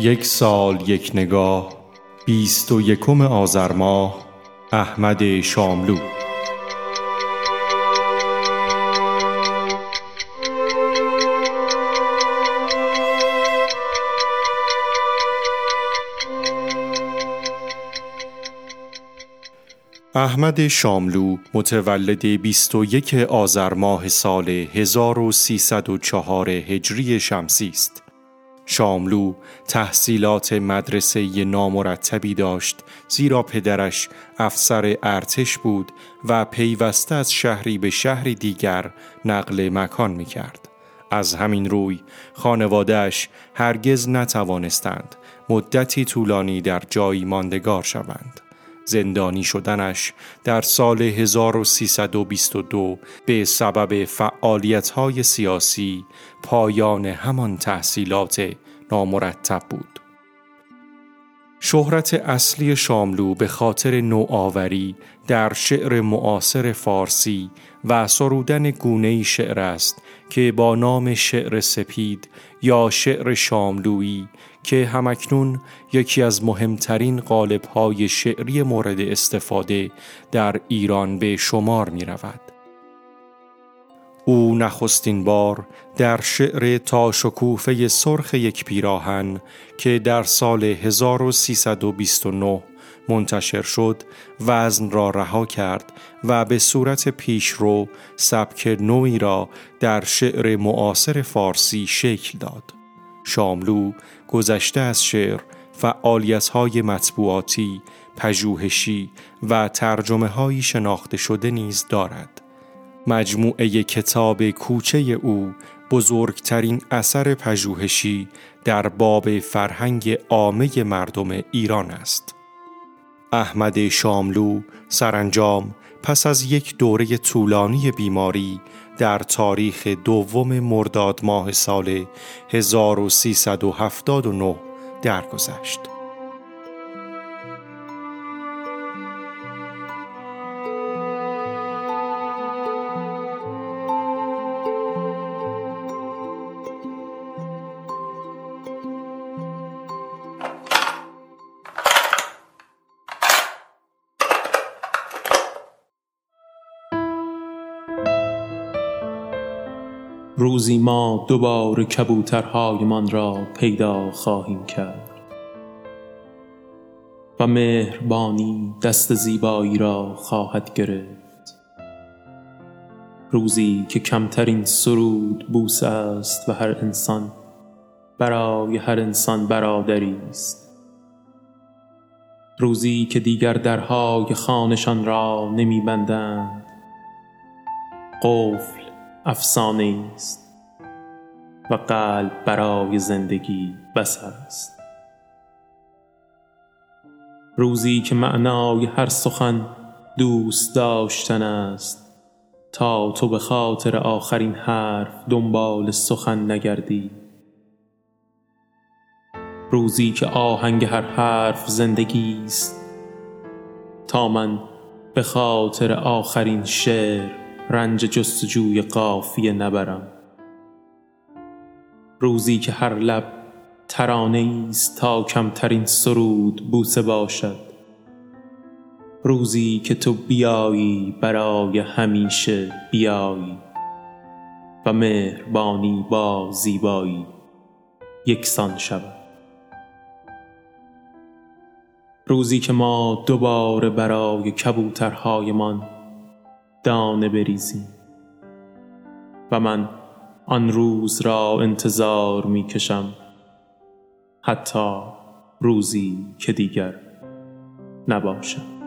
یک سال یک نگاه بیست و یکم آذر ماه احمد شاملو احمد شاملو متولد 21 آذر ماه سال 1304 هجری شمسی است. شاملو تحصیلات مدرسه نامرتبی داشت زیرا پدرش افسر ارتش بود و پیوسته از شهری به شهری دیگر نقل مکان می کرد. از همین روی خانوادهش هرگز نتوانستند مدتی طولانی در جایی ماندگار شوند. زندانی شدنش در سال 1322 به سبب فعالیت‌های سیاسی پایان همان تحصیلات نامرتب بود. شهرت اصلی شاملو به خاطر نوآوری در شعر معاصر فارسی و سرودن گونه شعر است که با نام شعر سپید یا شعر شاملویی که همکنون یکی از مهمترین قالب‌های شعری مورد استفاده در ایران به شمار می رود. او نخستین بار در شعر تا شکوفه سرخ یک پیراهن که در سال 1329 منتشر شد وزن را رها کرد و به صورت پیشرو سبک نوعی را در شعر معاصر فارسی شکل داد. شاملو گذشته از شعر های مطبوعاتی، پژوهشی و ترجمه های شناخته شده نیز دارد. مجموعه کتاب کوچه او بزرگترین اثر پژوهشی در باب فرهنگ عامه مردم ایران است. احمد شاملو سرانجام پس از یک دوره طولانی بیماری در تاریخ دوم مرداد ماه سال 1379 درگذشت. روزی ما دوباره کبوترهایمان را پیدا خواهیم کرد. و مهربانی دست زیبایی را خواهد گرفت. روزی که کمترین سرود بوسه است و هر انسان برای هر انسان برادری است. روزی که دیگر درهای خانشان را نمیبندند. قفل افسانه است و قلب برای زندگی بس است. روزی که معنای هر سخن دوست داشتن است تا تو به خاطر آخرین حرف دنبال سخن نگردی. روزی که آهنگ هر حرف زندگی است تا من به خاطر آخرین شعر رنج جستجوی قافیه نبرم. روزی که هر لب ترانه است تا کمترین سرود بوسه باشد. روزی که تو بیایی برای همیشه بیایی و مهربانی با زیبایی یکسان شود. روزی که ما دوباره برای کبوترهایمان دانه بریزیم و من آن روز را انتظار می کشم حتی روزی که دیگر نباشم.